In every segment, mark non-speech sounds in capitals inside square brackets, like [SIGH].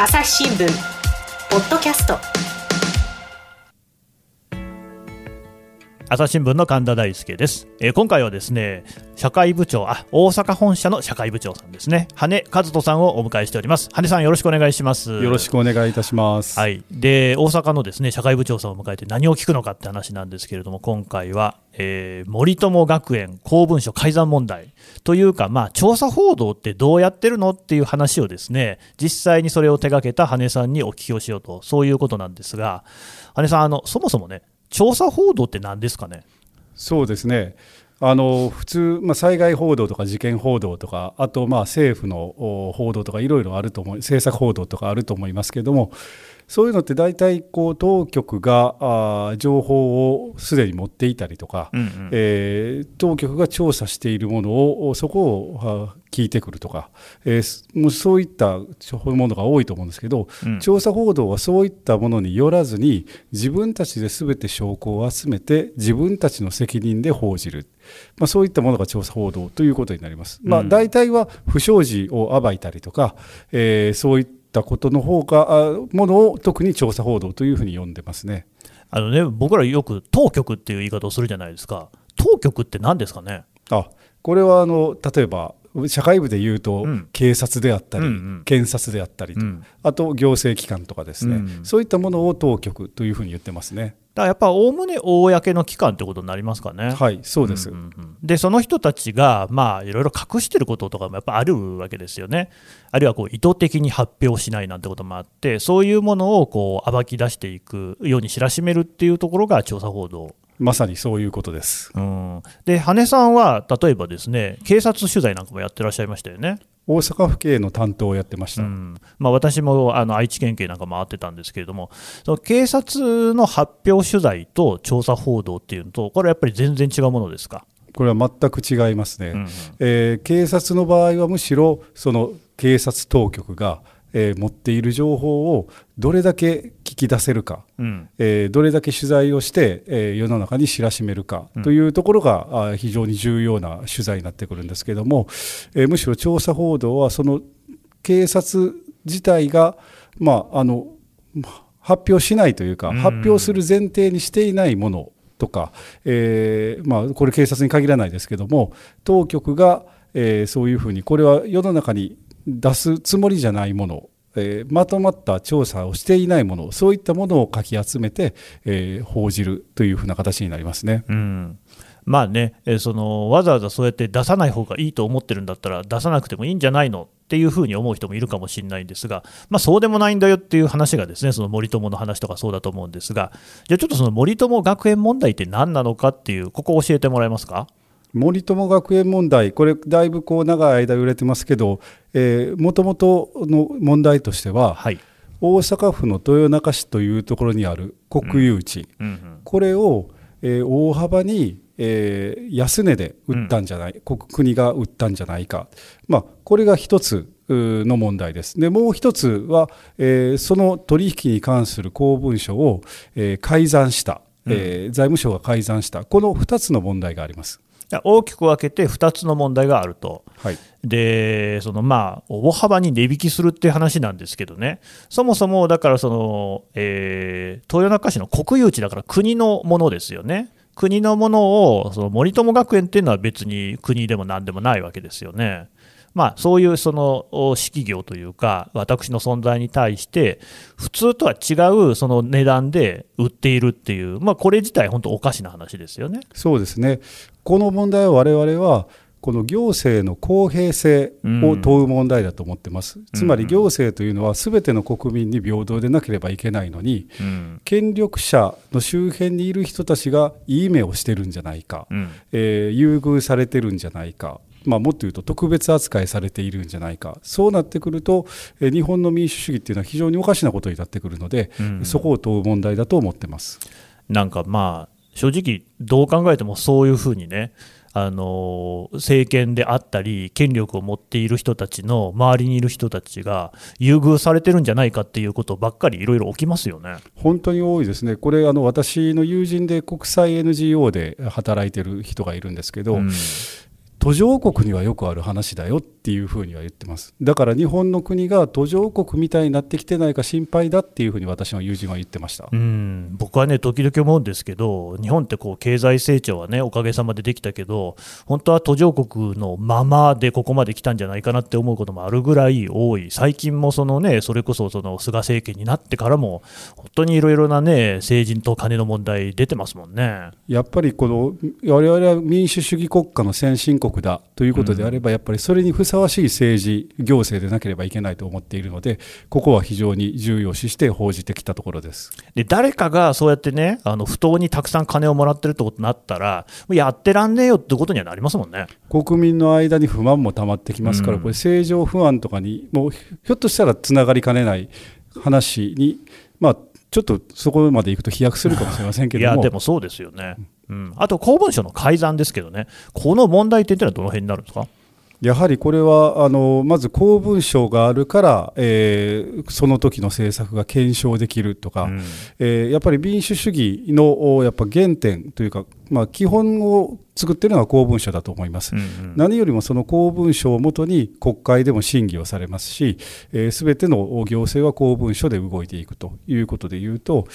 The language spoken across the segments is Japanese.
朝日新聞ポッドキャスト朝日新聞の神田大輔です、えー、今回はですね社会部長あ大阪本社の社会部長さんですね。羽和人さんをお迎えしております。羽さんよろしくお願いします。よろしくお願いいたします。はい。で大阪のですね社会部長さんを迎えて何を聞くのかって話なんですけれども今回は、えー、森友学園公文書改ざん問題というかまあ調査報道ってどうやってるのっていう話をですね実際にそれを手掛けた羽さんにお聞きをしようとそういうことなんですが羽さんあのそもそもね調査報道って何ですかね？そうですね。あの普通、まあ、災害報道とか事件報道とかあとまあ政府の報道とかいろいろあると思う政策報道とかあると思いますけれどもそういうのって大体こう当局があ情報をすでに持っていたりとか、うんうん、えー、当局が調査しているものをそこを聞いてくるとか、えー、もうそういったものが多いと思うんですけど、うん、調査報道はそういったものによらずに自分たちで全て証拠を集めて自分たちの責任で報じる。まあ、そういったものが調査報道ということになります。まあ、大体は不祥事を暴いたりとか、えー、そういったったことの方がものを特に調査報道というふうに呼んでますね。あのね僕らよく当局っていう言い方をするじゃないですか。当局って何ですかね？あこれはあの例えば社会部でいうと、警察であったり、うんうん、検察であったりと、うん、あと行政機関とかですね、うん、そういったものを当局というふうに言ってますね。だやっぱおおむね公の機関ってことになりますかね。はいそうです、うんうんうん、でその人たちがまあいろいろ隠してることとかもやっぱあるわけですよね。あるいはこう意図的に発表しないなんてこともあってそういうものをこう暴き出していくように知らしめるっていうところが調査報道まさにそういうことです。うん、で羽根さんは例えばですね警察取材なんかもやってらっしゃいましたよね。大阪府警の担当をやってました、うん、まあ、私もあの愛知県警なんか回ってたんですけれども、その警察の発表取材と調査報道っていうのと、これはやっぱり全然違うものですか？これは全く違いますね、うんうん、えー、警察の場合はむしろその警察当局がえー、持っている情報をどれだけ聞き出せるか、うん、えー、どれだけ取材をして、えー、世の中に知らしめるかというところが、うん、非常に重要な取材になってくるんですけれども、えむしろ調査報道はその警察自体が、まあ、あの発表しないというか、うん、発表する前提にしていないものとか、えまあ、これ警察に限らないですけども当局が、えそういうふうにこれは世の中に出すつもりじゃないものえー、まとまった調査をしていないものそういったものをかき集めて、えー、報じるというふうな形になりますね。うんまあね、え、そのわざわざそうやって出さない方がいいと思ってるんだったら出さなくてもいいんじゃないのっていうふうに思う人もいるかもしれないんですが、まあ、そうでもないんだよっていう話がですねその森友の話とかそうだと思うんですがじゃあちょっとその森友学園問題って何なのかっていうここ教えてもらえますか？森友学園問題、これ、だいぶこう長い間売れてますけど、もともとの問題としては、はい、大阪府の豊中市というところにある国有地、うん。うんうん、これを、えー、大幅に、えー、安値で売ったんじゃない、うん、国が売ったんじゃないか、まあ、これが一つの問題です。でもう一つは、えー、その取引に関する公文書を、えー、改ざんした、えー、財務省が改ざんした、この2つの問題があります。大きく分けて2つの問題があると、はい、でそのまあ大幅に値引きするっていう話なんですけどね、そもそもだからその、えー、豊中市の国有地だから国のものですよね。国のものをその森友学園っていうのは別に国でも何でもないわけですよね。まあ、そういうその式業というか、私の存在に対して、普通とは違うその値段で売っているっていう、まあ、これ自体、本当、おかしな話ですよね。そうですね、この問題は我々は、この行政の公平性を問う問題だと思ってます、うん、つまり行政というのはすべての国民に平等でなければいけないのに、うん、権力者の周辺にいる人たちがいい目をしてるんじゃないか、うん、えー、優遇されてるんじゃないかまあ、もっと言うと特別扱いされているんじゃないか。そうなってくると日本の民主主義っていうのは非常におかしなことになってくるので、うん、そこを問う問題だと思ってます。なんかまあ正直どう考えてもそういうふうにねあの政権であったり権力を持っている人たちの周りにいる人たちが優遇されてるんじゃないかっていうことばっかりいろいろ起きますよね。本当に多いですね、これあの私の友人で国際 NGO で働いてる人がいるんですけど、うん途上国にはよくある話だよっていうふうには言ってます。だから日本の国が途上国みたいになってきてないか心配だっていうふうに私の友人は言ってました。うん。僕はね時々思うんですけど日本ってこう経済成長はねおかげさまでできたけど本当は途上国のままでここまで来たんじゃないかなって思うこともあるぐらい多い。最近もそのねそれこそその菅政権になってからも本当にいろいろなね政治と金の問題出てますもんね。やっぱりこの我々は民主主義国家の先進国だということであれば、やっぱりそれにふさわしい政治、行政でなければいけないと思っているので、ここは非常に重要視して報じてきたところです。で誰かがそうやってね、あの不当にたくさん金をもらってるってことになったら、やってらんねえよってことにはなりますもんね。国民の間に不満もたまってきますから、うん、これ、正常不安とかに、もうひょっとしたらつながりかねない話に、まあ、ちょっとそこまでいくと飛躍するかもしれませんけどいや、でもそうですよね。うん、うん。あと公文書の改ざんですけどね、この問題点というのはどの辺になるんですか？やはりこれはあのまず公文書があるから、えー、その時の政策が検証できるとか、うん、えー、やっぱり民主主義のやっぱ原点というか、まあ、基本を作っているのは公文書だと思います、うんうん、何よりもその公文書をもとに国会でも審議をされますしすべ、えー、ての行政は公文書で動いていくということでいうと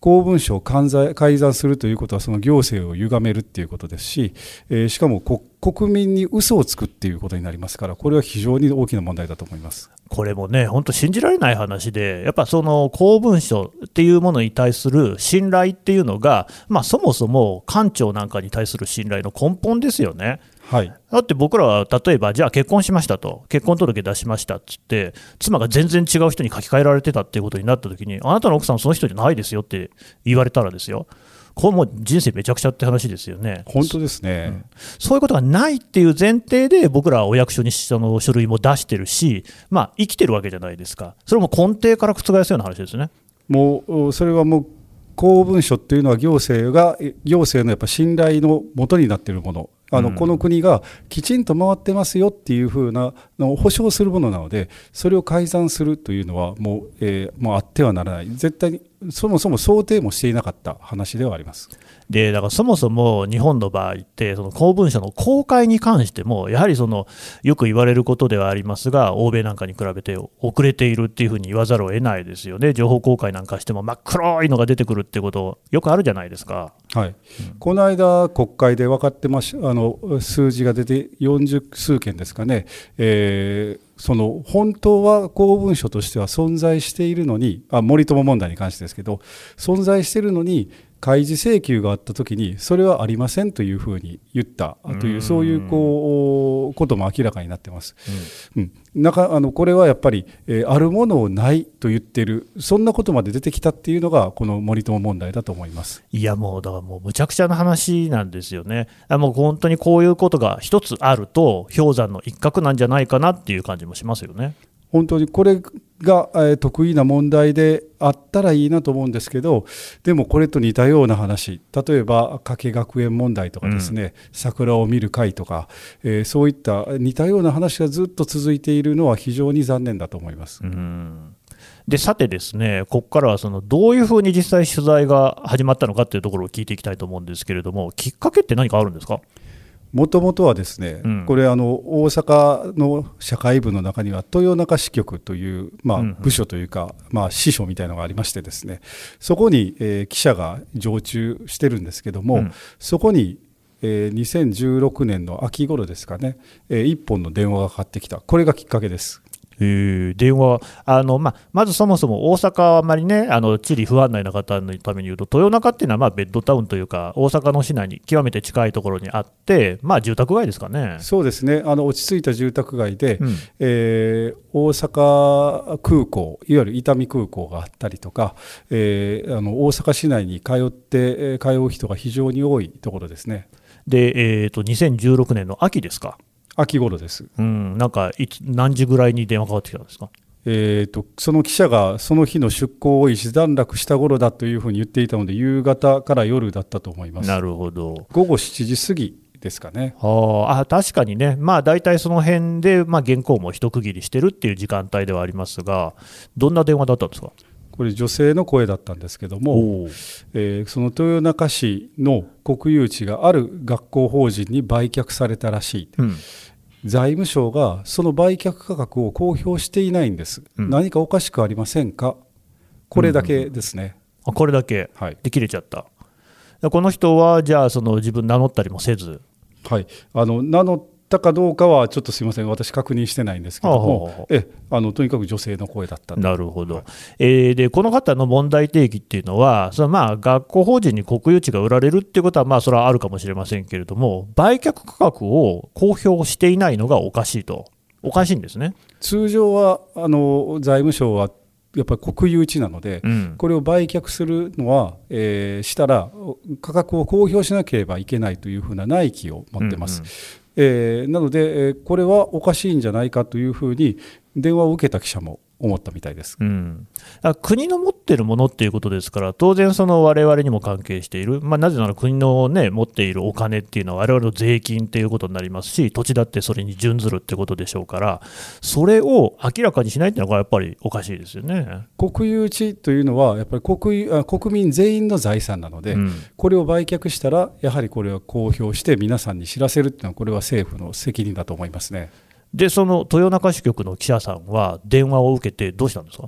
公文書を改ざんするということはその行政を歪めるっていうことですし、えー、しかも国民に嘘をつくっていうことになりますからこれは非常に大きな問題だと思います。これもね、本当、信じられない話で、やっぱその公文書っていうものに対する信頼っていうのが、まあ、そもそも官庁なんかに対する信頼の根本ですよね。はい、だって僕らは例えば、じゃあ結婚しましたと、結婚届出しましたっつって、妻が全然違う人に書き換えられてたっていうことになったときに、あなたの奥さん、その人じゃないですよって言われたらですよ、これも人生めちゃくちゃって話ですよね。本当ですね、うん、そういうことがないっていう前提で、僕らはお役所にその書類も出してるし、まあ、生きてるわけじゃないですか、それも根底から覆すような話ですね。もうそれはもう公文書っていうのは行政が行政のやっぱ信頼のもとになっているものあの、この国がきちんと回ってますよっていうふうなのを保証するものなのでそれを改ざんするというのはもう,、えー、もうあってはならない絶対にそもそも想定もしていなかった話ではあります。でだからそもそも日本の場合って、その公文書の公開に関しても、やはりそのよく言われることではありますが、欧米なんかに比べて遅れているっていうふうに言わざるを得ないですよね、情報公開なんかしても真っ黒いのが出てくるってこと、よくあるじゃないですか。はい、うん、この間、国会で分かってましあの数字が出て、40数件ですかね。えーその本当は公文書としては存在しているのにあ森友問題に関してですけど存在しているのに開示請求があったときにそれはありませんというふうに言ったというそういうこうことも明らかになってます。うん、うん、なんかあのこれはやっぱり、えー、あるものをないと言ってるそんなことまで出てきたっていうのがこの森友問題だと思いますいやもうだからもうむちゃくちゃな話なんですよね。もう本当にこういうことが一つあると氷山の一角なんじゃないかなっていう感じもしますよね。本当にこれが、え得意な問題であったらいいなと思うんですけどでもこれと似たような話。例えば加計学園問題とかですね、うん、桜を見る会とか、えー、そういった似たような話がずっと続いているのは非常に残念だと思います。うん。でさて、ですねここからはそのどういうふうに実際取材が始まったのかというところを聞いていきたいと思うんですけれども、きっかけって何かあるんですか？もともとはですね、うん、これあの大阪の社会部の中には豊中支局という、まあ、部署というか、まあ、支所みたいなのがありましてですねそこに、えー、記者が常駐してるんですけども、うん、そこに、えー、2016年の秋頃ですかね、えー、1本の電話がかかってきた。これがきっかけです。えー、電話あの、ままずそもそも大阪はあまりね、あの地理不安内な方のために言うと、豊中っていうのはまあベッドタウンというか、大阪の市内に極めて近いところにあって、まあ、住宅街ですかねそうですね、あの落ち着いた住宅街で、うん、えー、大阪空港、いわゆる伊丹空港があったりとか、えー、あの大阪市内に通って通う人が非常に多いところですね。で、えーと、と2016年の秋ですか。秋頃です。うん、なんかいつ何時ぐらいに電話かかってきたんですか？えーと、その記者がその日の出航を一段落した頃だというふうに言っていたので、夕方から夜だったと思います。なるほど午後7時過ぎですかね。はあ、確かにね、まあ、大体その辺で、まあ、原稿も一区切りしてるっていう時間帯ではありますが、どんな電話だったんですか？これ、女性の声だったんですけども、えー、その豊中市の国有地がある学校法人に売却されたらしい、うん、財務省がその売却価格を公表していないんです、うん、何かおかしくありませんか、これだけですね。あこれだけ、はい、で切れちゃった。この人はじゃあその自分名乗ったりもせず、はい、あの名乗ったかどうかはちょっとすみません、私、確認してないんですけども、えあのとにかく女性の声だったなるほど、はい、えー、でこの方の問題提起っていうのは、そのまあ学校法人に国有地が売られるっていうことは、まあ、それはあるかもしれませんけれども、売却価格を公表していないのがおかしいと、おかしいんですね。通常はあの財務省はやっぱり国有地なので、うん、これを売却するのは、えー、したら価格を公表しなければいけないというふうな内規を持ってます。うんうんえー、なので、えこれはおかしいんじゃないかというふうに電話を受けた記者も思ったみたいです、うん、国の持っているものっていうことですから、当然、われわれにも関係している、まあ、なぜなら国の、ね、持っているお金っていうのは、われわれの税金っていうことになりますし、土地だってそれに準ずるってことでしょうから、それを明らかにしないっていうのがやっぱりおかしいですよね。国有地というのは、やっぱり国国民全員の財産なので、うん、これを売却したら、やはりこれは公表して、皆さんに知らせるっていうのは、これは政府の責任だと思いますね。で、その豊中支局の記者さんは電話を受けて、どうしたんですか？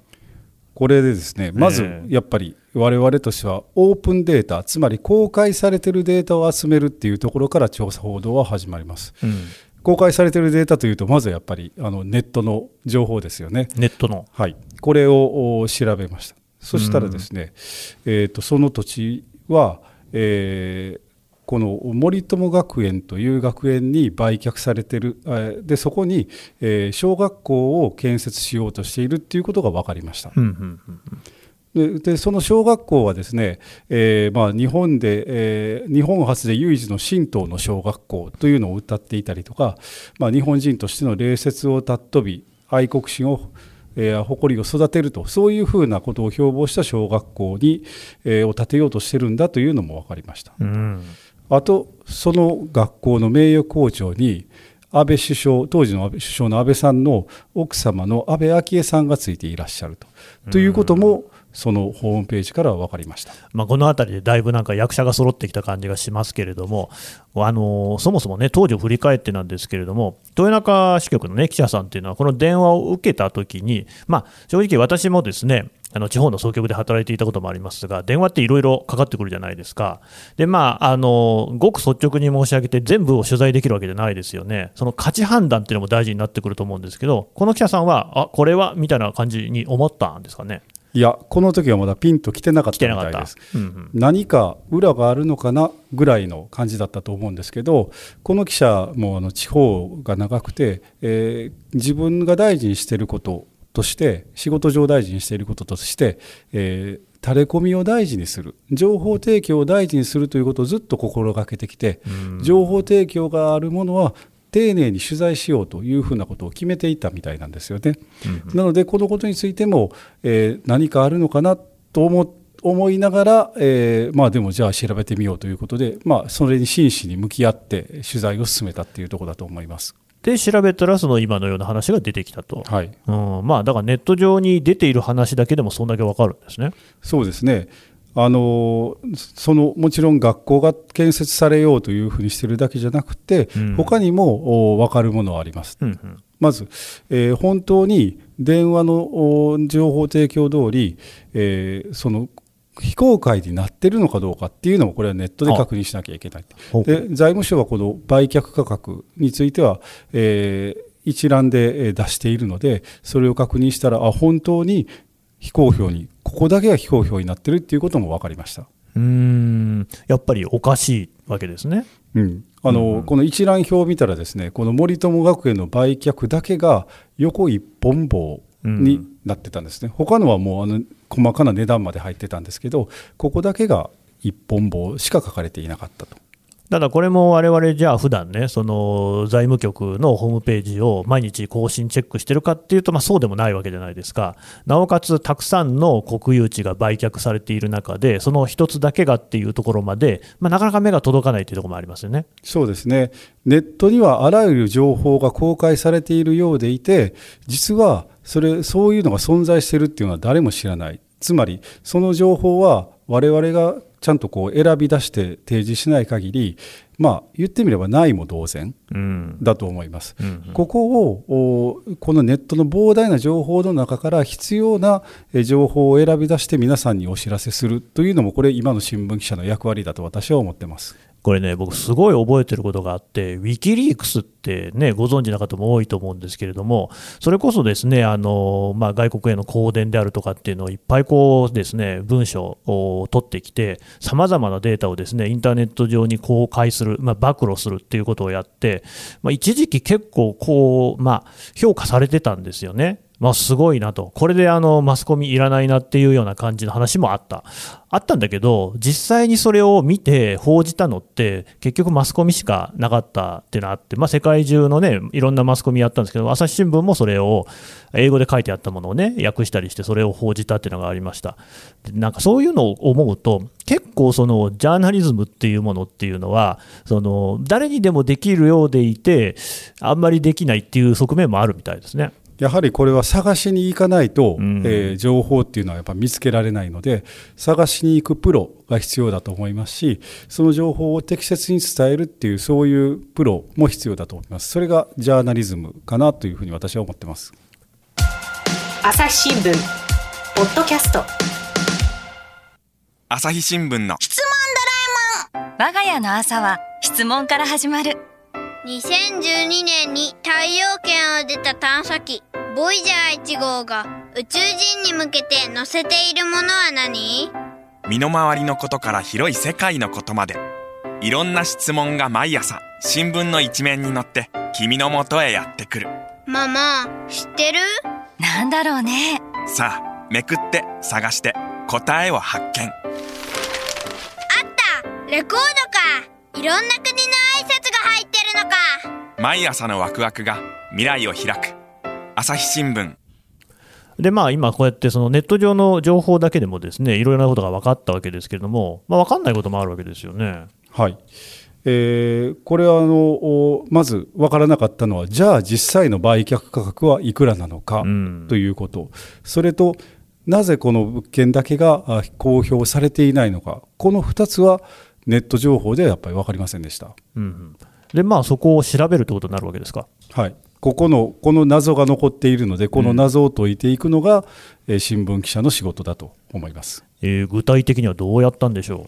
これでですね、まずやっぱり我々としては、オープンデータ、つまり公開されているデータを集めるっていうところから調査報道は始まります。うん、公開されているデータというと、まずやっぱりあのネットの情報ですよね。ネットの。はい。これを調べました。そしたらですね、うん、えーと、その土地は、えー、この森友学園という学園に売却されてるでそこに、えー、小学校を建設しようとしているっていうことが分かりました。でその小学校はですね、えーまあ、日本で、えー、日本初で唯一の神道の小学校というのを歌っていたりとか、まあ、日本人としての礼節を尊び愛国心をえー、誇りを育てるとそういうふうなことを標榜した小学校に、えー、を建てようとしてるんだというのも分かりました。うんあとその学校の名誉校長に安倍首相当時の首相の安倍さんの奥様の安倍昭恵さんがついていらっしゃると。ということもそのホームページから分かりました、まあ、この辺りでだいぶなんか役者が揃ってきた感じがしますけれども、あのそもそもね、当時を振り返ってなんですけれども、豊中支局の、ね、記者さんっていうのは、この電話を受けたときに、まあ、正直、私もですね、あの地方の総局で働いていたこともありますが、電話っていろいろかかってくるじゃないですか、でまあ、あのごく率直に申し上げて、全部を取材できるわけじゃないですよね、その価値判断っていうのも大事になってくると思うんですけど、この記者さんは、あこれはみたいな感じに思ったんですかね。いや、この時はまだピンと来てなかったみたいです。うんうん、何か裏があるのかなぐらいの感じだったと思うんですけど、この記者もあの地方が長くて、えー、自分が大事にしていることとして、仕事上大事にしていることとして、えー、垂れ込みを大事にする、情報提供を大事にするということをずっと心がけてきて、情報提供があるものは丁寧に取材しようというふうなことを決めていたみたいなんですよね。うん、なのでこのことについても、えー、何かあるのかなと思思いながら、えー、まあでもじゃあ調べてみようということで、まあ、それに真摯に向き合って取材を進めたっていうところだと思います。で調べたら、その今のような話が出てきたと、はい。うん。まあ、だからネット上に出ている話だけでもそんだけ分かるんですね。そうですね、あのそのもちろん学校が建設されようというふうにしているだけじゃなくて、うん、他にも分かるものはあります。うんうん、まず、えー、本当に電話の情報提供通り、えー、その非公開になっているのかどうかっていうのもこれはネットで確認しなきゃいけない。で財務省はこの売却価格については、えー、一覧で出しているのでそれを確認したらあ本当に非公表にここだけが非公表になってるっていうことも分かりました。うん。やっぱりおかしいわけですね。うん。あの、うん、この一覧表を見たらですねこの森友学園の売却だけが横一本棒になってたんですね、うん、他のはもうあの細かな値段まで入ってたんですけどここだけが一本棒しか書かれていなかったと。ただこれも我々じゃあ普段ね、その財務局のホームページを毎日更新チェックしてるかっていうと、まあ、そうでもないわけじゃないですか。なおかつたくさんの国有地が売却されている中で、その一つだけがっていうところまで、まあ、なかなか目が届かないというところもありますよね。そうですね。ネットにはあらゆる情報が公開されているようでいて、実はそれそういうのが存在してるっていうのは誰も知らない。つまりその情報は我々がちゃんとこう選び出して提示しない限りまあ言ってみればないも同然だと思います。うんうん、ここをこのネットの膨大な情報の中から必要な情報を選び出して皆さんにお知らせするというのもこれ今の新聞記者の役割だと私は思ってます。これね、僕、すごい覚えてることがあって、ウィキリークスってね、ご存知の方も多いと思うんですけれども、それこそですね、あのまあ、外国への香典であるとかっていうのをいっぱいこうですね、文章を取ってきて、さまざまなデータをですね、インターネット上に公開する、まあ、暴露するっていうことをやって、まあ、一時期結構こう、まあ、評価されてたんですよね。まあ、すごいなと、これであのマスコミいらないなっていうような感じの話もあった、あったんだけど、実際にそれを見て報じたのって、結局マスコミしかなかったっていうのがあって、まあ、世界中のね、いろんなマスコミやったんですけど、朝日新聞もそれを英語で書いてあったものをね、訳したりして、それを報じたっていうのがありました。なんかそういうのを思うと、結構そのジャーナリズムっていうものっていうのは、その誰にでもできるようでいて、あんまりできないっていう側面もあるみたいですね。やはりこれは探しに行かないと、うん、えー、情報っていうのはやっぱ見つけられないので探しに行くプロが必要だと思いますしその情報を適切に伝えるっていうそういうプロも必要だと思います。それがジャーナリズムかなというふうに私は思ってます。朝日新聞ポッドキャスト。朝日新聞の。質問ドラえもん。我が家の朝は質問から始まる。2012年に太陽圏を出た探査機ボイジャー1号が宇宙人に向けて載せているものは何？身の回りのことから広い世界のことまで。いろんな質問が毎朝新聞の一面に載って君のもとへやってくる。ママ知ってる？なんだろうね。さあめくって探して答えを発見。あった！レコードか！いろんな国の挨拶が入ってるのか！毎朝のワクワクが未来を開く朝日新聞。でまあ、今、こうやってそのネット上の情報だけでもですねいろいろなことが分かったわけですけれども、まあ、分かんないこともあるわけですよね。はい。えー、これはあのまず分からなかったのはじゃあ実際の売却価格はいくらなのかということ、うん、それとなぜこの物件だけが公表されていないのか。この2つはネット情報ではやっぱり分かりませんでした。うん、でまあそこを調べるということになるわけですか。はいここのこの謎が残っているのでこの謎を解いていくのが、うん、新聞記者の仕事だと思います、えー、具体的にはどうやったんでしょ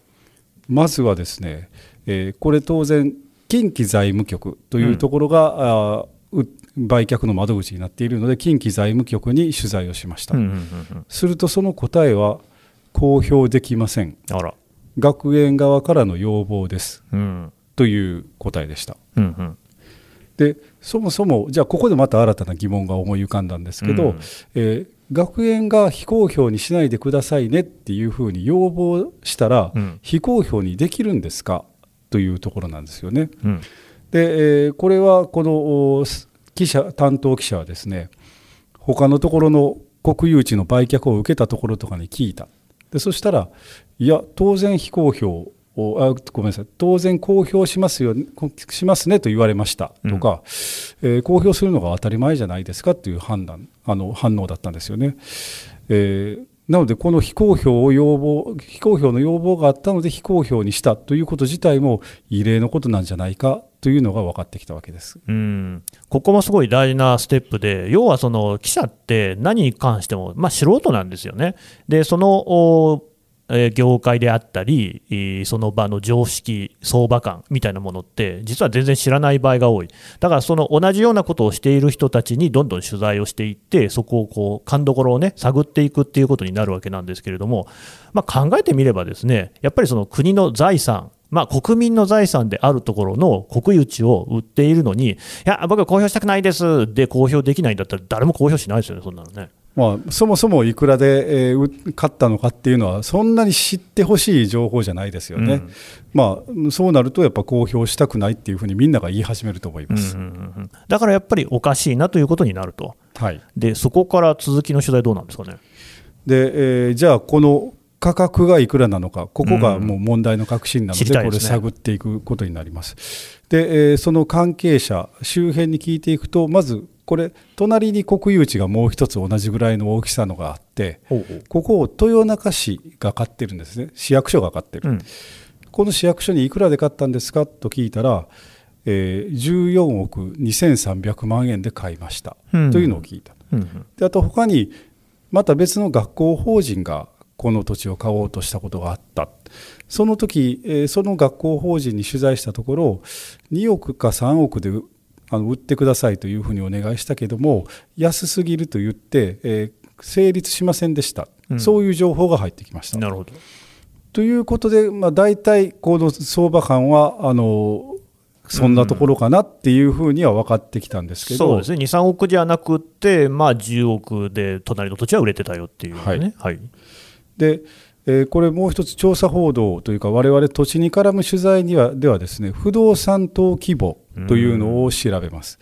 う？まずはですね、えー、これ当然近畿財務局というところが、うん、売却の窓口になっているので近畿財務局に取材をしました、うんうんうんうん、するとその答えは公表できません。あら。学園側からの要望です、うん、という答えでした、うんうんでそもそもじゃあここでまた新たな疑問が思い浮かんだんですけど、うん、えー、学園が非公表にしないでくださいねっていうふうに要望したら、うん、非公表にできるんですか？というところなんですよね。うん、で、えー、これはこの記者担当記者はですね他のところの国有地の売却を受けたところとかに聞いた。でそしたらいや当然非公表をあごめんなさい。当然公表しますよしますねと言われました。とか、うん、えー、公表するのが当たり前じゃないですかという判断あの反応だったんですよね。えーなので、この非公表を要望、非公表の要望があったので、非公表にしたということ自体も異例のことなんじゃないかというのが分かってきたわけです。うん。ここもすごい大事なステップで、要はその記者って何に関しても、まあ、素人なんですよね。でその業界であったり、その場の常識、相場感みたいなものって、実は全然知らない場合が多い、だからその同じようなことをしている人たちにどんどん取材をしていって、そこをこう勘どころをね、探っていくっていうことになるわけなんですけれども、まあ、考えてみれば、ですねやっぱりその国の財産、まあ、国民の財産であるところの国有地を売っているのに、いや、僕は公表したくないですで公表できないんだったら、誰も公表しないですよね、そんなのね。まあ、そもそもいくらで、えー、買ったのかっていうのは、そんなに知ってほしい情報じゃないですよね、うん、まあ、そうなると、やっぱ公表したくないっていうふうにみんなが言い始めると思います、うんうんうん、だからやっぱりおかしいなということになると、はい、でそこから続きの取材、どうなんですかね？でえー、じゃあ、この価格がいくらなのか、ここがもう問題の核心なので、これ、探っていくことになります。で、えー、その関係者周辺に聞いていくとまずこれ隣に国有地がもう一つ同じぐらいの大きさのがあってここを豊中市が買ってるんですね。市役所が買ってる、うん、この市役所にいくらで買ったんですかと聞いたら、えー、14億2300万円で買いました、うん、というのを聞いた、うん、であと他にまた別の学校法人がこの土地を買おうとしたことがあったその時、えー、その学校法人に取材したところ2億か3億であの売ってくださいというふうにお願いしたけども安すぎると言って、えー、成立しませんでした、うん、そういう情報が入ってきました。なるほど。ということで、まあ、大体この相場感はあのそんなところかなっていうふうには分かってきたんですけど、そうですね、2、3億じゃなくて、まあ、10億で隣の土地は売れてたよっていうね。はい、はい、でえー、これもう一つ調査報道というか我々土地に絡む取材にはではですね不動産等規模というのを調べます。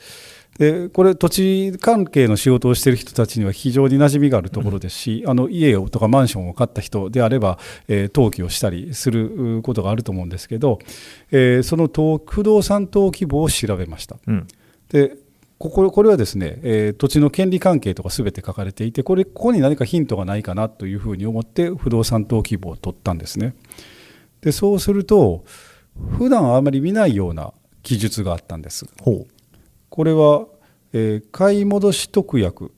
でこれ土地関係の仕事をしている人たちには非常に馴染みがあるところですし、あの家をとかマンションを買った人であれば、えー、登記をしたりすることがあると思うんですけど、えー、その不動産登記簿を調べました。うん、でこここれはですね、えー、土地の権利関係とかすべて書かれていてこれここに何かヒントがないかなというふうに思って不動産登記簿を取ったんですね。でそうすると普段あまり見ないような記述があったんです。これは、えー、買い戻し特約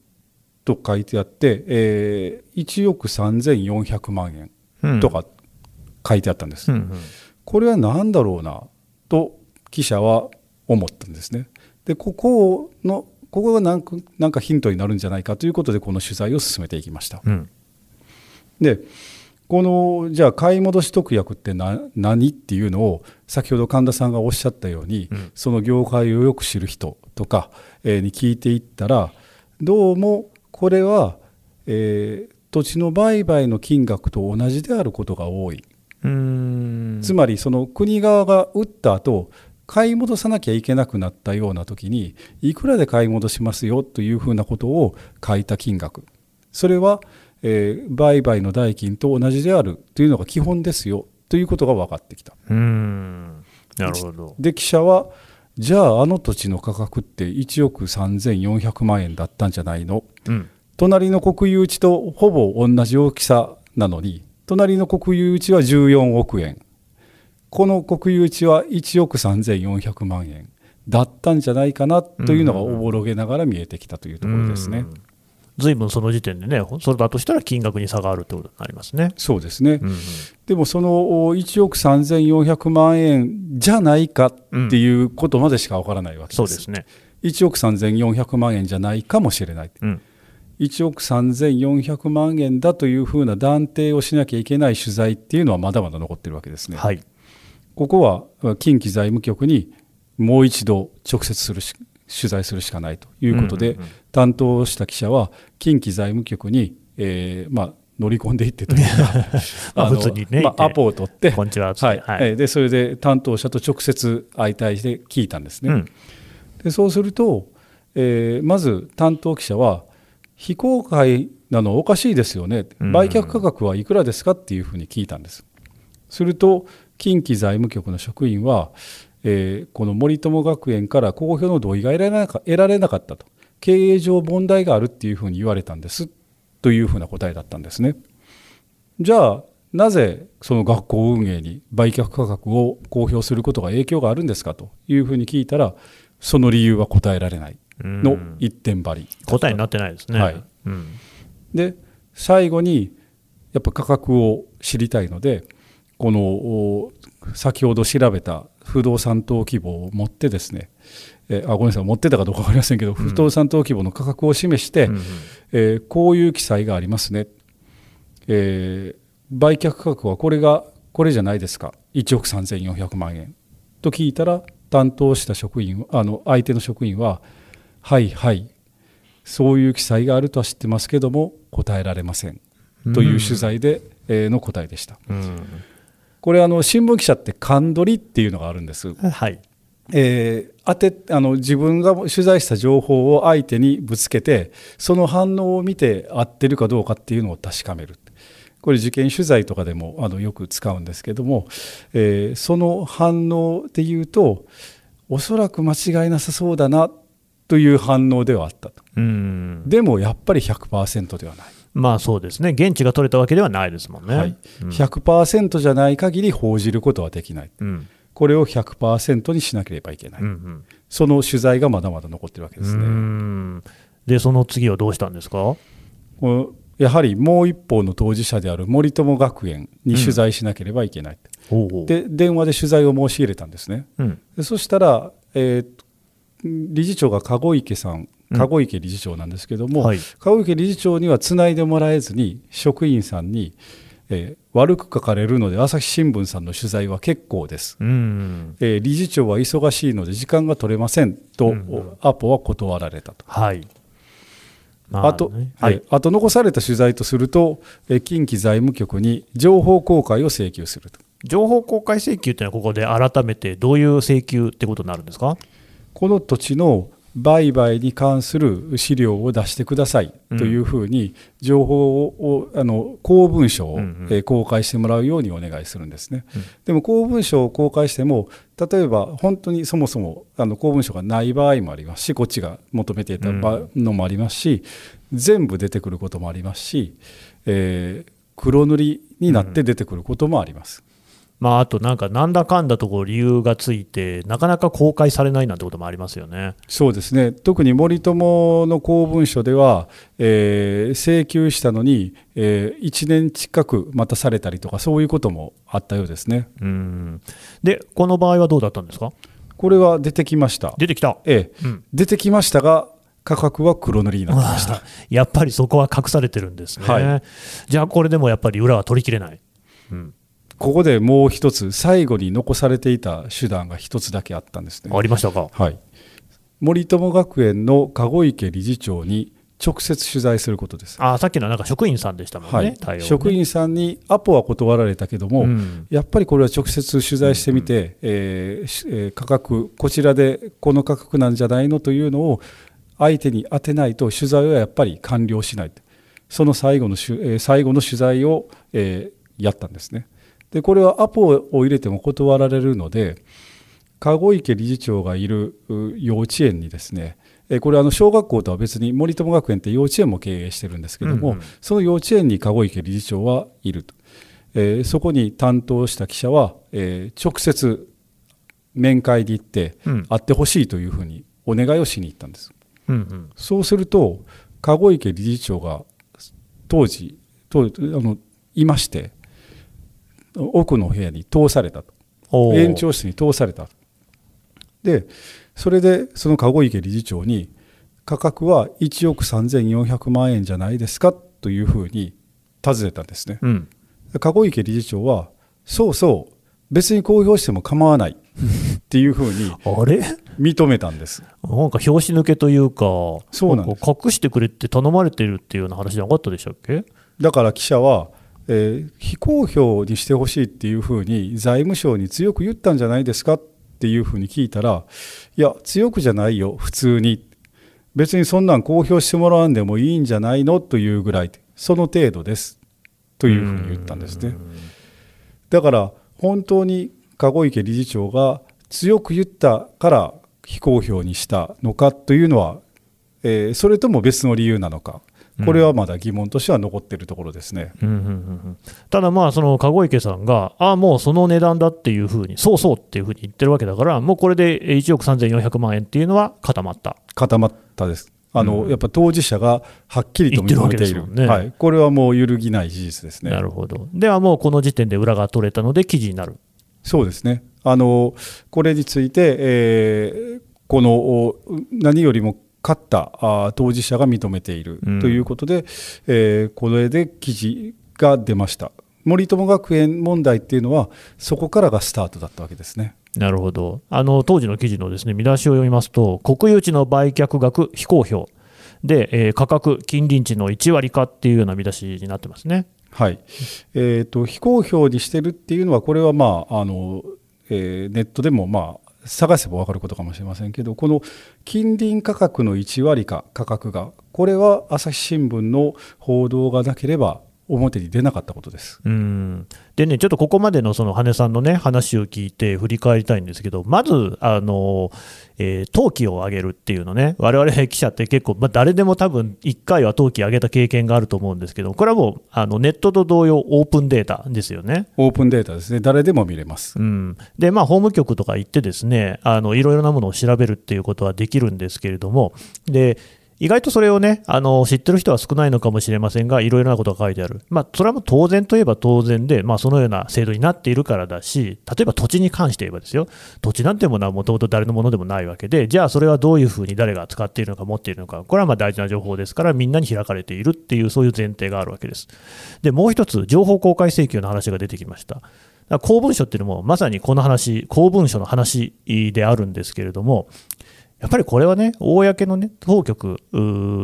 と書いてあって、えー、1億3400万円とか書いてあったんです。うんうんうん、これは何だろうなと記者は思ったんですね。でここのここが何かなんかヒントになるんじゃないかということでこの取材を進めていきました。うん、でこのじゃあ買い戻し特約って何っていうのを先ほど神田さんがおっしゃったように、うん、その業界をよく知る人とか、えー、に聞いていったらどうもこれは、えー、土地の売買の金額と同じであることが多い。つまりその国側が売った後買い戻さなきゃいけなくなったような時にいくらで買い戻しますよ？というふうなことを書いた金額。それは、えー、売買の代金と同じである。というのが基本ですよ。ということが分かってきた。うん。なるほど。で記者はじゃああの土地の価格って1億3400万円だったんじゃないの、うん、隣の国有地とほぼ同じ大きさなのに隣の国有地は14億円この国有地は1億3400万円だったんじゃないかなというのがおぼろげながら見えてきたというところですね。ずいぶん。その時点でね、それだとしたら金額に差があるということになりますね。そうですね、うん。うん、でもその1億3400万円じゃないかっていうことまでしかわからないわけです。そうですね1億3400万円じゃないかもしれない。うん。1億3400万円だというふうな断定をしなきゃいけない取材っていうのはまだまだ残ってるわけですね。はい、ここは近畿財務局にもう一度直接するし取材するしかないということで、うんうんうん、担当した記者は近畿財務局に、えーまあ、乗り込んでいってというか [LAUGHS] あ普通にね、まあ、アポを取ってこんにちは、はい。はい、でそれで担当者と直接相対して聞いたんですね。うん、でそうすると、えー、まず担当記者は非公開なのおかしいですよね、売却価格はいくらですかっていうふうに聞いたんです。すると近畿財務局の職員は、えー、この森友学園から公表の同意が得られなか得られなかったと。経営上問題があるっていうふうに言われたんです。というふうな答えだったんですね。じゃあなぜその学校運営に売却価格を公表することが影響があるんですかと。いうふうに聞いたらその理由は答えられない。の一点張り。答えになってないですね。はい。うん、で最後にやっぱ価格を知りたいのでこの先ほど調べた不動産登記簿を持ってですねえあごめんなさい持ってたかどうか分かりませんけど、うん、不動産登記簿の価格を示して、うんえー、こういう記載がありますね、えー、売却価格はこれがこれじゃないですか。1億3400万円。と聞いたら担当した職員あの相手の職員は「はいはい。そういう記載があるとは知ってますけども答えられません」という取材で、えー、の答えでした。うんこれあの新聞記者って勘取りっていうのがあるんです。はいえー、当てあの自分が取材した情報を相手にぶつけてその反応を見て合ってるかどうかっていうのを確かめるこれ受験取材とかでもあのよく使うんですけども、えー、その反応でいうとおそらく間違いなさそうだなという反応ではあったと。でもやっぱり100%ではない。まあそうですね、現地が取れたわけではないですもんね。はい。うん、100%じゃない限り報じることはできない、うん、これを100%にしなければいけない、うんうん、その取材がまだまだ残ってるわけですね。で、その次はどうしたんですか？やはりもう一方の当事者である森友学園に取材しなければいけない、うん、で電話で取材を申し入れたんですね、うん、そしたら、えー、理事長が籠池さん籠池理事長なんですけども、うんはい、籠池理事長にはつないでもらえずに職員さんに、えー、悪く書かれるので朝日新聞さんの取材は結構です、うん、えー、理事長は忙しいので時間が取れませんと、うん、アポは断られたと。はい。まあ、あと、はい、あと残された取材とすると、え近畿財務局に情報公開を請求すると。情報公開請求というのは、ここで改めてどういう請求ってことになるんですか？この土地の売買に関する資料を出してくださいというふうに情報をあの公文書を、公開してもらうようにお願いするんですね、うん、でも公文書を公開しても例えば本当にそもそもあの公文書がない場合もありますしこっちが求めていたのもありますし、全部出てくることもありますし、えー、黒塗りになって出てくることもあります。まあ、あとなんか、なんだかんだとこ理由がついて、なかなか公開されないなんてこともありますよね。そうですね、特に森友の公文書では、えー、請求したのに、えー、1年近く待たされたりとか、そういうこともあったようですね。うん。で、この場合はどうだったんですか？これは出てきました。出てきた、ええ、うん、出てきましたが、価格は黒塗りになってました。やっぱりそこは隠されてるんですね、はい、じゃあこれでもやっぱり裏は取りきれない、うんここでもう一つ最後に残されていた手段が一つだけあったんですね。ありましたか？はい。森友学園の籠池理事長に直接取材することです。あさっきのなんか職員さんでしたもんね、はい、ね職員さんにアポは断られたけども、うん、やっぱりこれは直接取材してみて、うんうん、えー、価格、こちらでこの価格なんじゃないのというのを相手に当てないと、取材はやっぱり完了しない、その最後の,、えー、最後の取材を、えー、やったんですね。でこれはアポを入れても断られるので籠池理事長がいる幼稚園にですねこれあの小学校とは別に森友学園って幼稚園も経営してるんですけども、うんうん、その幼稚園に籠池理事長はいると、えー、そこに担当した記者は、えー、直接面会に行って会ってほしいというふうにお願いをしに行ったんです、うんうん、そうすると籠池理事長が当時当時あのいまして奥の部屋に通されたと。延長室に通されたでそれでその籠池理事長に価格は1億3400万円じゃないですかというふうに尋ねたんですね、うん、籠池理事長はそうそう別に公表しても構わない。っていうふうに [LAUGHS] 認めたんです。なんか拍子抜けというかそうなん隠してくれって頼まれてるっていうような話じゃなかったでしたっけ？だから記者はえー、非公表にしてほしいっていうふうに財務省に強く言ったんじゃないですかっていうふうに聞いたらいや強くじゃないよ普通に。別にそんなん公表してもらわんでもいいんじゃないのというぐらいその程度です。というふうに言ったんですね。だから本当に籠池理事長が強く言ったから非公表にしたのかというのは、えー、それとも別の理由なのか。これはまだ疑問としては残っているところですね、うんうんうんうん、ただ、まあその籠池さんが、ああ、もうその値段だっていうふうに、そうそうっていうふうに言ってるわけだから、もうこれで1億3400万円っていうのは固まった固まったです。あの、うん、やっぱ当事者がはっきりと認めている、ね、はい、これはもう揺るぎない事実ですね。なるほど。ではもうこの時点で裏が取れたので、記事になる。そうですね。あのこれについて、えー、この何よりも勝った当事者が認めているということで、うん、えー、これで記事が出ました。森友学園問題っていうのは、そこからがスタートだったわけですね。なるほどあの当時の記事のです、ね、見出しを読みますと、国有地の売却額非公表で、えー、価格、近隣地の1割かっていうような見出しになってますね。はいえーと、非公表にしてるっていうのは、これは、まああのえー、ネットでも、まあ、探せば分かることかもしれませんけどこの近隣価格の1割か価格がこれは朝日新聞の報道がなければ表に出なかったことです。うん。でね、ちょっとここまでのその羽根さんのね、話を聞いて振り返りたいんですけど、まず、あの、えー、登記を上げるっていうのね、我々記者って結構、まあ、誰でも多分1回は登記上げた経験があると思うんですけど、これはもうあのネットと同様、オープンデータですよね。オープンデータですね、誰でも見れます。うん、で、まあ、法務局とか行ってですね、あのいろいろなものを調べるっていうことはできるんですけれども、で意外とそれをね、あの知ってる人は少ないのかもしれませんが、いろいろなことが書いてある、まあ、それはもう当然といえば当然で、まあ、そのような制度になっているからだし、例えば土地に関して言えばですよ、土地なんていうものはもともと誰のものでもないわけで、じゃあそれはどういうふうに誰が使っているのか、持っているのか、これはまあ大事な情報ですから、みんなに開かれているっていう、そういう前提があるわけです。でもう一つ、情報公開請求の話が出てきました。公文書っていうのもまさにこの話、公文書の話であるんですけれども、やっぱりこれはね、公の、ね、当局、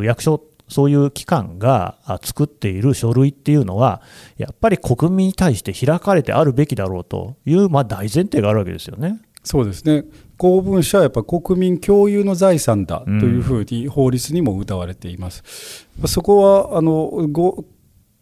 役所、そういう機関が作っている書類っていうのは、やっぱり国民に対して開かれてあるべきだろうという、まあ、大前提があるわけですよね。そうですね公文書はやっぱ国民共有の財産だというふうに法律にも謳われています。うん、そこはあの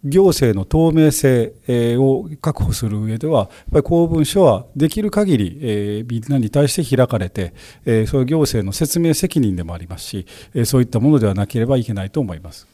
行政の透明性を確保する上では、やっぱり公文書はできる限り、えみんなに対して開かれて、えその行政の説明責任でもありますし、えそういったものではなければいけないと思います。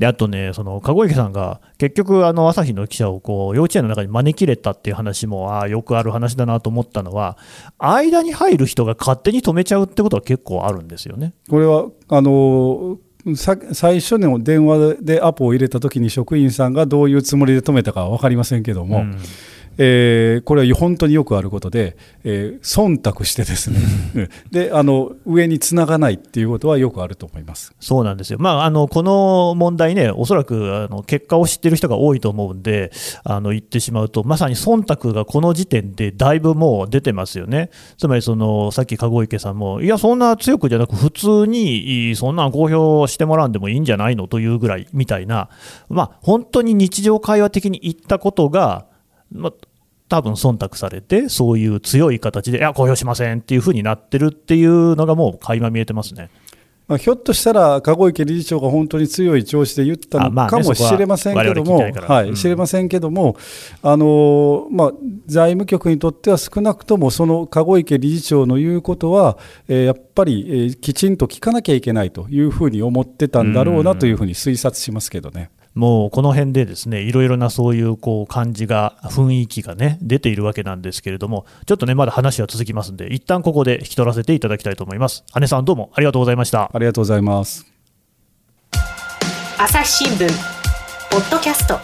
であとね、その籠池さんが結局、あの朝日の記者をこう幼稚園の中に招き入れたっていう話もあよくある話だなと思ったのは、間に入る人が勝手に止めちゃうってことは結構あるんですよねこれはあの最初の電話でアポを入れた時に職員さんがどういうつもりで止めたかは分かりませんけども、うん、えー、これは本当によくあることで、えー、忖度してですね。であの上につながないっていうことはよくあると思います。そうなんですよ、まあ、あのこの問題ね、おそらくあの結果を知っている人が多いと思うんで、あの言ってしまうと、まさに忖度がこの時点でだいぶもう出てますよね、つまりそのさっき籠池さんも、いや、そんな強くじゃなく、普通にそんな公表してもらうんでもいいんじゃないの？というぐらいみたいな、まあ、本当に日常会話的に言ったことが、ま多分忖度されて、そういう強い形で、いや、公表しませんっていうふうになってるっていうのが、もう垣間見えてますね。まあ、ひょっとしたら、籠池理事長が本当に強い調子で言ったのかもしれませんけども、はい、知れませんけども、あのまあ、財務局にとっては少なくとも、その籠池理事長の言うことは、えー、やっぱり、えー、きちんと聞かなきゃいけないというふうに思ってたんだろうなというふうに推察しますけどね。もうこの辺でですねいろいろなそういうこう感じが、雰囲気がね出ているわけなんですけれども、ちょっとねまだ話は続きますんで、一旦ここで引き取らせていただきたいと思います。姉さんどうもありがとうございました。ありがとうございます。朝日新聞ポッドキャスト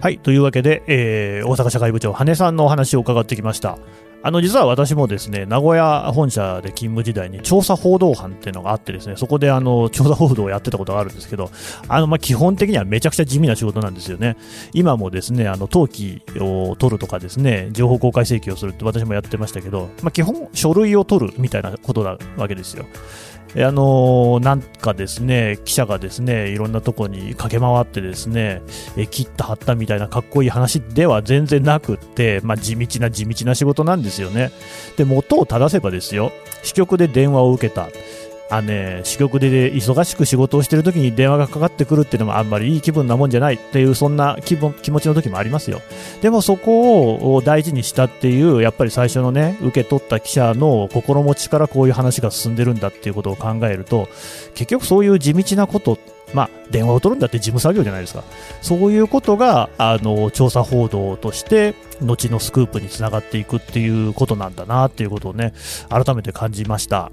はいというわけで、えー、大阪社会部長羽根さんのお話を伺ってきましたあの実は私もですね名古屋本社で勤務時代に調査報道班っていうのがあってですねそこであの調査報道をやってたことがあるんですけどあのまあ基本的にはめちゃくちゃ地味な仕事なんですよね。今もですねあの登記を取るとかですね情報公開請求をするって私もやってましたけど、まあ、基本書類を取るみたいなことなわけですよ。あの、なんかですね、記者がですね、いろんなとこに駆け回ってですね、え切った貼ったみたいなかっこいい話では全然なくって、まあ、地道な地道な仕事なんですよね。で、元を正せばですよ、支局で電話を受けた。あね、支局で忙しく仕事をしてる時に電話がかかってくるっていうのもあんまりいい気分なもんじゃないっていうそんな気分気持ちの時もありますよでもそこを大事にしたっていうやっぱり最初のね受け取った記者の心持ちからこういう話が進んでるんだっていうことを考えると結局そういう地道なことまあ、電話を取るんだって事務作業じゃないですか。そういうことが、あの、調査報道として、後のスクープにつながっていくっていうことなんだなっていうことをね、改めて感じました。